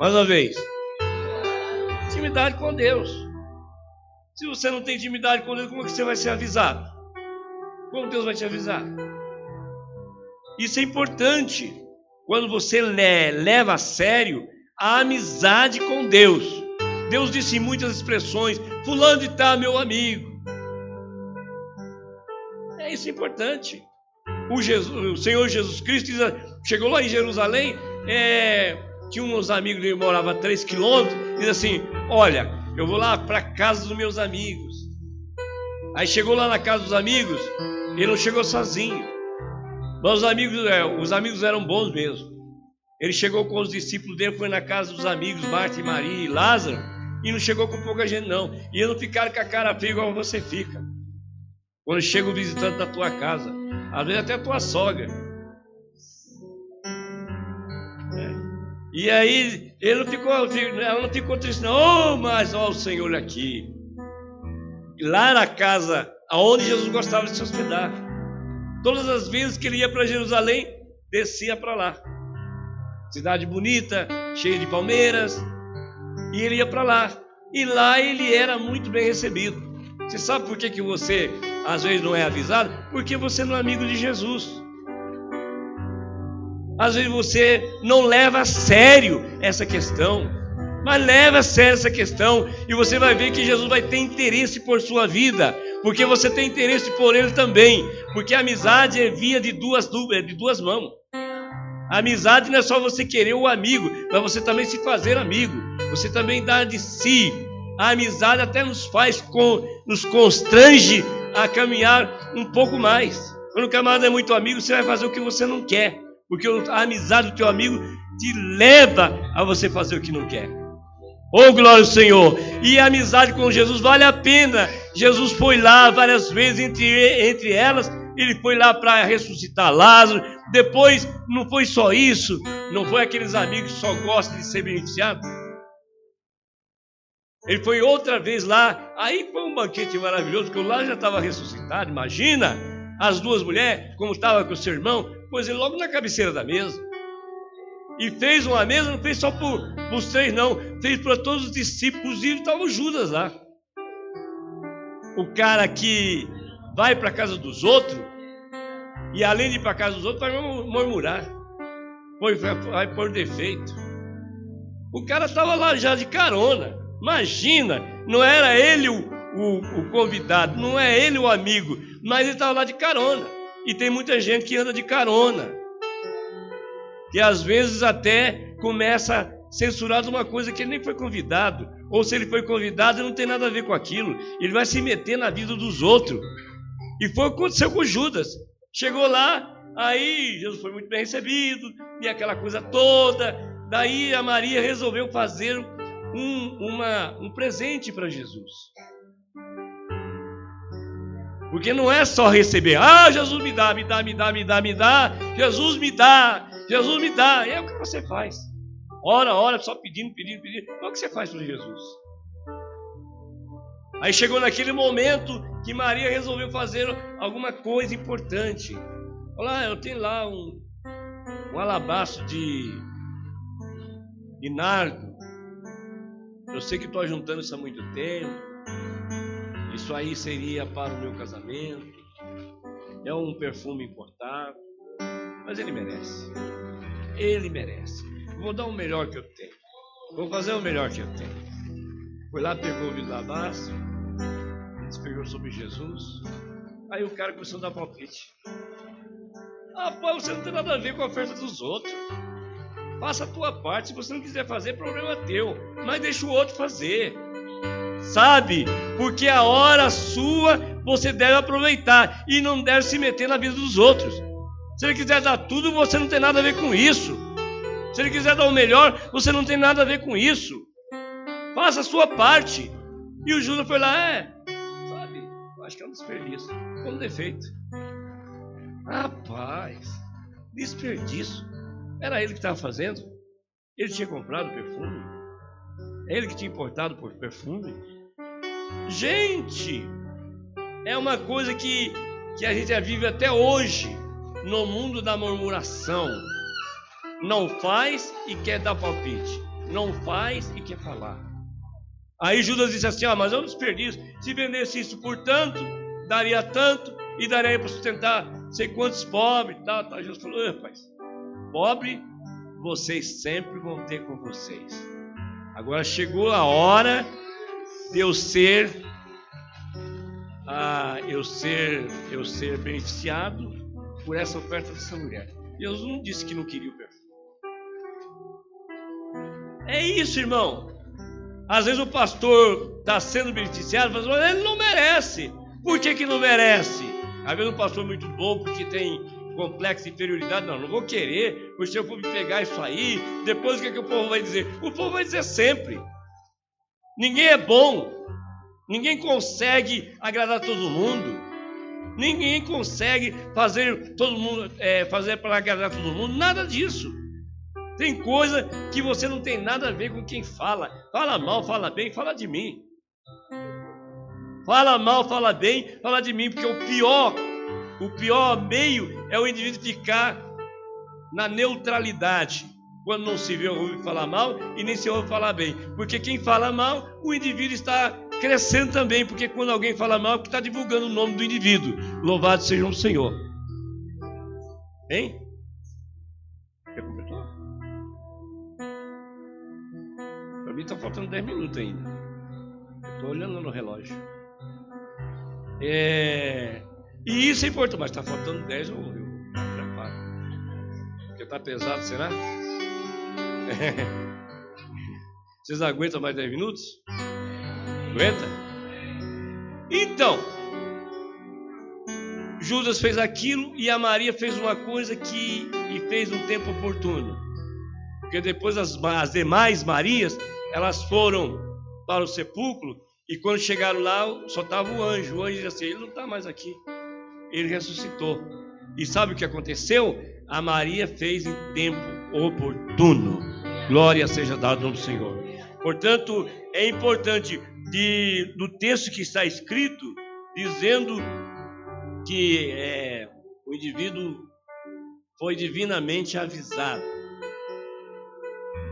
Mais uma vez. Intimidade com Deus. Se você não tem intimidade com Deus, como é que você vai ser avisado? Como Deus vai te avisar? Isso é importante quando você leva a sério a amizade com Deus. Deus disse em muitas expressões: Fulano de tal, meu amigo. É isso importante. O, Jesus, o Senhor Jesus Cristo chegou lá em Jerusalém, é, tinha uns amigos que moravam a 3 quilômetros, diz assim: Olha, eu vou lá para casa dos meus amigos. Aí chegou lá na casa dos amigos, ele não chegou sozinho. Mas os amigos, é, os amigos eram bons mesmo. Ele chegou com os discípulos dele, foi na casa dos amigos, Marta e Maria e Lázaro, e não chegou com pouca gente, não. E eles não ficaram com a cara feia igual você fica. Quando chega o visitante da tua casa, às vezes até a tua sogra. É. E aí ele não ficou, ela não ficou triste, não, oh, mas ó o Senhor aqui. Lá na casa aonde Jesus gostava de se hospedar. Todas as vezes que ele ia para Jerusalém, descia para lá. Cidade bonita, cheia de palmeiras, e ele ia para lá. E lá ele era muito bem recebido. Você sabe por que, que você às vezes não é avisado? Porque você não é amigo de Jesus. Às vezes você não leva a sério essa questão. Mas leva a sério essa questão e você vai ver que Jesus vai ter interesse por sua vida porque você tem interesse por ele também, porque a amizade é via de duas, de duas mãos. A amizade não é só você querer o amigo, mas você também se fazer amigo. Você também dá de si. A amizade até nos faz, nos constrange a caminhar um pouco mais. Quando o camarada é muito amigo, você vai fazer o que você não quer, porque a amizade do teu amigo te leva a você fazer o que não quer. Oh, glória ao Senhor! E a amizade com Jesus vale a pena. Jesus foi lá várias vezes, entre, entre elas, ele foi lá para ressuscitar Lázaro. Depois, não foi só isso, não foi aqueles amigos que só gostam de ser beneficiados. Ele foi outra vez lá, aí foi um banquete maravilhoso, porque o Lázaro já estava ressuscitado. Imagina as duas mulheres, como estava com o seu irmão, pois ele logo na cabeceira da mesa. E fez uma mesa, não fez só para os três, não. Fez para todos os discípulos, e estava o Judas lá. O cara que vai para a casa dos outros, e além de ir para a casa dos outros, vai murmurar. Vai, por defeito. O cara estava lá já de carona. Imagina, não era ele o, o, o convidado, não é ele o amigo, mas ele estava lá de carona. E tem muita gente que anda de carona que às vezes até começa a censurar uma coisa que ele nem foi convidado, ou se ele foi convidado, não tem nada a ver com aquilo, ele vai se meter na vida dos outros. E foi o que aconteceu com Judas. Chegou lá, aí Jesus foi muito bem recebido, e aquela coisa toda. Daí a Maria resolveu fazer um, uma, um presente para Jesus. Porque não é só receber, ah, Jesus me dá, me dá, me dá, me dá, me dá, Jesus me dá, Jesus me dá. E é o que você faz. Ora, ora, só pedindo, pedindo, pedindo. É o que você faz para Jesus. Aí chegou naquele momento que Maria resolveu fazer alguma coisa importante. Olha, eu tenho lá um, um alabastro de, de nardo. Eu sei que estou juntando isso há muito tempo. Isso aí seria para o meu casamento. É um perfume importado. Mas ele merece. Ele merece. Vou dar o melhor que eu tenho. Vou fazer o melhor que eu tenho. Foi lá, pegou o vidro da base, despegou sobre Jesus. Aí o cara começou a dar palpite. Ah, você não tem nada a ver com a oferta dos outros. Faça a tua parte. Se você não quiser fazer, problema é teu. Mas deixa o outro fazer. Sabe? Porque a hora sua você deve aproveitar e não deve se meter na vida dos outros. Se ele quiser dar tudo, você não tem nada a ver com isso. Se ele quiser dar o melhor, você não tem nada a ver com isso. Faça a sua parte. E o Judas foi lá, é, sabe, acho que é um desperdício, um defeito. Rapaz, desperdício. Era ele que estava fazendo? Ele tinha comprado perfume? É ele que tinha importado por perfume? Gente, é uma coisa que, que a gente vive até hoje no mundo da murmuração. Não faz e quer dar palpite. Não faz e quer falar. Aí Judas disse assim: Ah, mas um desperdício. Se vendesse isso por tanto, daria tanto e daria para sustentar sei quantos pobres. Tal, tal. Jesus falou: Rapaz, pobre vocês sempre vão ter com vocês. Agora chegou a hora de eu ser, ah, eu ser, eu ser beneficiado por essa oferta dessa mulher. Deus não disse que não queria o perfume. É isso, irmão. Às vezes o pastor está sendo beneficiado, mas ele não merece. Por que, que não merece? Às vezes um pastor é muito bom porque tem complexo de inferioridade. Não, não vou querer, porque eu for me pegar isso aí, depois o que, é que o povo vai dizer? O povo vai dizer sempre. Ninguém é bom. Ninguém consegue agradar todo mundo. Ninguém consegue fazer todo mundo é, fazer para agradar todo mundo. Nada disso. Tem coisa que você não tem nada a ver com quem fala. Fala mal, fala bem, fala de mim. Fala mal, fala bem, fala de mim, porque o pior, o pior meio é o indivíduo ficar na neutralidade. Quando não se vê ouve falar mal e nem se ouve falar bem. Porque quem fala mal, o indivíduo está crescendo também, porque quando alguém fala mal, é porque está divulgando o nome do indivíduo. Louvado seja o Senhor. Hein? Quer completar? Para mim está faltando 10 minutos ainda. Estou olhando no relógio. É... E isso é importante, mas está faltando 10, eu, eu preparo. Está pesado, será? [LAUGHS] Vocês aguentam mais 10 minutos? Aguenta? Então, Judas fez aquilo e a Maria fez uma coisa que e fez um tempo oportuno. Porque depois as, as demais Marias, elas foram para o sepulcro e quando chegaram lá, só estava o anjo. O anjo disse assim: ele não está mais aqui. Ele ressuscitou. E sabe o que aconteceu? A Maria fez em tempo oportuno. Glória seja dada ao Senhor. Portanto, é importante de, do texto que está escrito, dizendo que é, o indivíduo foi divinamente avisado.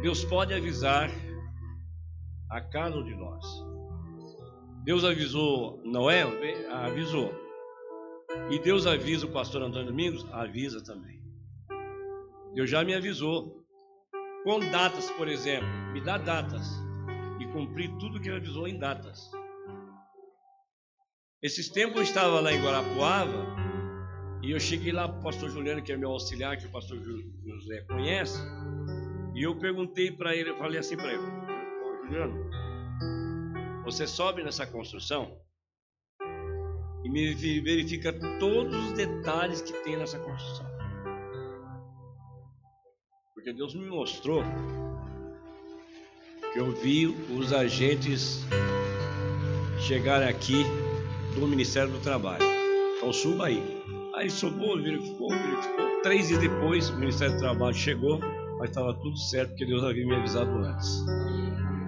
Deus pode avisar a cada um de nós. Deus avisou Noé, avisou. E Deus avisa o pastor Antônio Domingos, avisa também. Deus já me avisou. Com datas, por exemplo, me dá datas e cumprir tudo que ele avisou em datas. Esses tempos eu estava lá em Guarapuava e eu cheguei lá para o pastor Juliano, que é meu auxiliar, que o pastor José conhece, e eu perguntei para ele, eu falei assim para ele, Juliano, você sobe nessa construção e me verifica todos os detalhes que tem nessa construção. Porque Deus me mostrou que eu vi os agentes chegarem aqui do Ministério do Trabalho. Então suba aí. Aí subiu, verificou, verificou. Três dias depois, o Ministério do Trabalho chegou, mas estava tudo certo, porque Deus havia me avisado antes.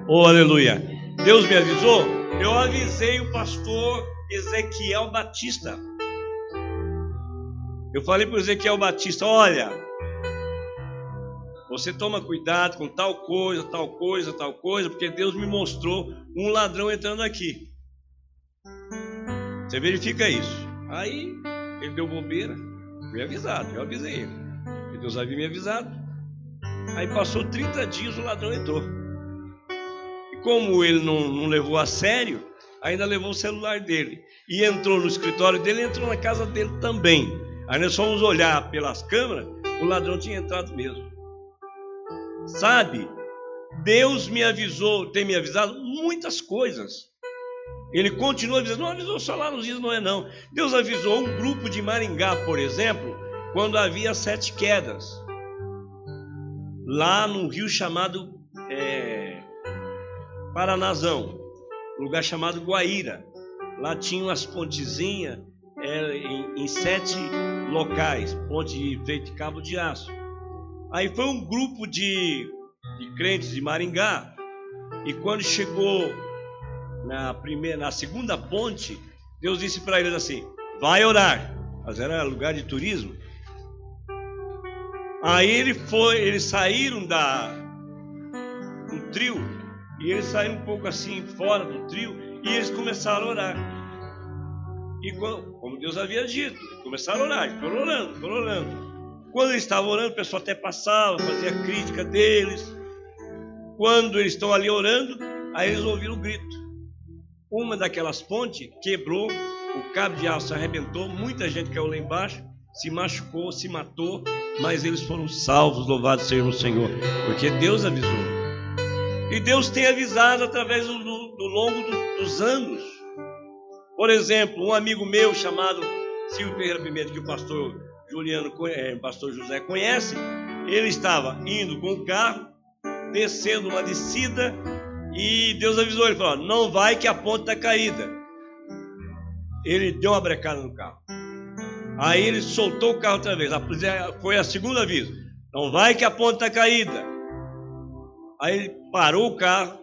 Oh, aleluia! Deus me avisou? Eu avisei o pastor Ezequiel Batista. Eu falei para o Ezequiel Batista: olha, você toma cuidado com tal coisa, tal coisa, tal coisa, porque Deus me mostrou um ladrão entrando aqui. Você verifica isso. Aí ele deu bobeira, fui avisado, eu avisei ele. E Deus havia me avisado. Aí passou 30 dias, o ladrão entrou. E como ele não, não levou a sério, ainda levou o celular dele. E entrou no escritório dele, entrou na casa dele também. Aí nós fomos olhar pelas câmeras, o ladrão tinha entrado mesmo. Sabe? Deus me avisou, tem me avisado muitas coisas. Ele continua avisando, não avisou só lá nos dias não é não. Deus avisou um grupo de Maringá, por exemplo, quando havia sete quedas. lá no rio chamado é, Paranazão, lugar chamado Guaíra. Lá tinha umas pontezinhas é, em, em, sete locais, ponte feita de cabo de aço. Aí foi um grupo de, de crentes de Maringá, e quando chegou na primeira, na segunda ponte, Deus disse para eles assim: vai orar. Mas era lugar de turismo. Aí ele foi, eles saíram da um trio e eles saíram um pouco assim fora do trio e eles começaram a orar. E como Deus havia dito, começaram a orar, foram orando, foram orando. Quando eles estavam orando, o pessoal até passava, fazia crítica deles. Quando eles estão ali orando, aí eles ouviram o um grito. Uma daquelas pontes quebrou, o cabo de aço arrebentou, muita gente caiu lá embaixo, se machucou, se matou, mas eles foram salvos, louvado seja o Senhor, porque Deus avisou. E Deus tem avisado através do, do longo do, dos anos. Por exemplo, um amigo meu chamado Silvio Ferreira Pimenta, que o pastor Juliano, é, pastor José conhece, ele estava indo com o carro, descendo uma descida, e Deus avisou ele, falou, não vai que a ponte está caída. Ele deu uma brecada no carro. Aí ele soltou o carro outra vez. Foi a segunda vez. Não vai que a ponte está caída. Aí ele parou o carro,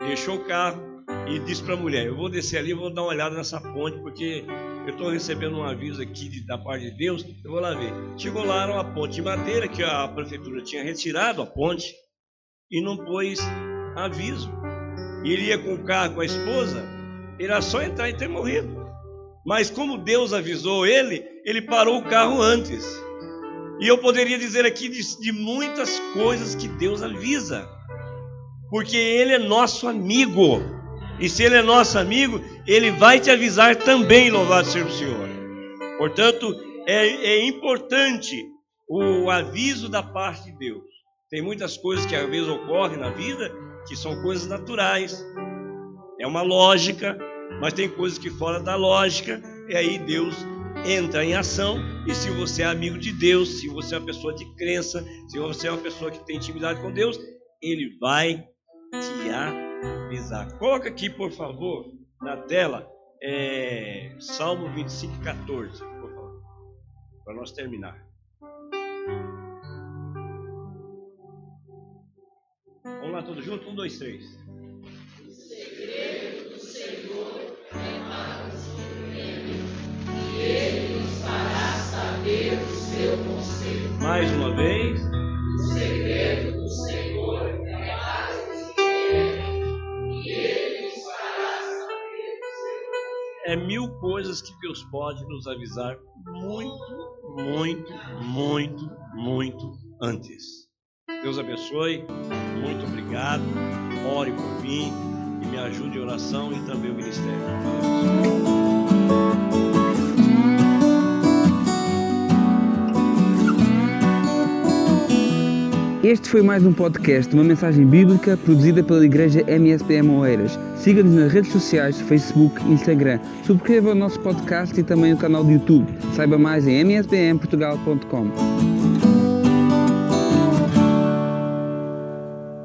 deixou o carro e disse para a mulher: Eu vou descer ali, vou dar uma olhada nessa ponte, porque eu estou recebendo um aviso aqui de, da parte de Deus. Eu vou lá ver. Chegou lá, era uma ponte de madeira que a prefeitura tinha retirado a ponte e não pôs aviso. Ele ia com o carro com a esposa, era só entrar e ter morrido. Mas como Deus avisou ele, ele parou o carro antes. E eu poderia dizer aqui de, de muitas coisas que Deus avisa, porque Ele é nosso amigo. E se Ele é nosso amigo, Ele vai te avisar também, louvado seja o Senhor. Portanto, é, é importante o aviso da parte de Deus. Tem muitas coisas que às vezes ocorrem na vida que são coisas naturais, é uma lógica, mas tem coisas que fora da lógica, e aí Deus entra em ação. E se você é amigo de Deus, se você é uma pessoa de crença, se você é uma pessoa que tem intimidade com Deus, Ele vai te avisar. Coloca aqui, por favor, na tela, é, Salmo 25, 14, por favor, para nós terminar. Vamos lá, todos juntos? Um, dois, três. Mais uma vez. É mil coisas que Deus pode nos avisar muito, muito, muito, muito antes. Deus abençoe. Muito obrigado. Ore por mim e me ajude em oração e também o ministério. Este foi mais um podcast, uma mensagem bíblica produzida pela Igreja MSPM Oeiras. Siga-nos nas redes sociais, Facebook e Instagram. Subscreva o nosso podcast e também o canal do YouTube. Saiba mais em mspmportugal.com.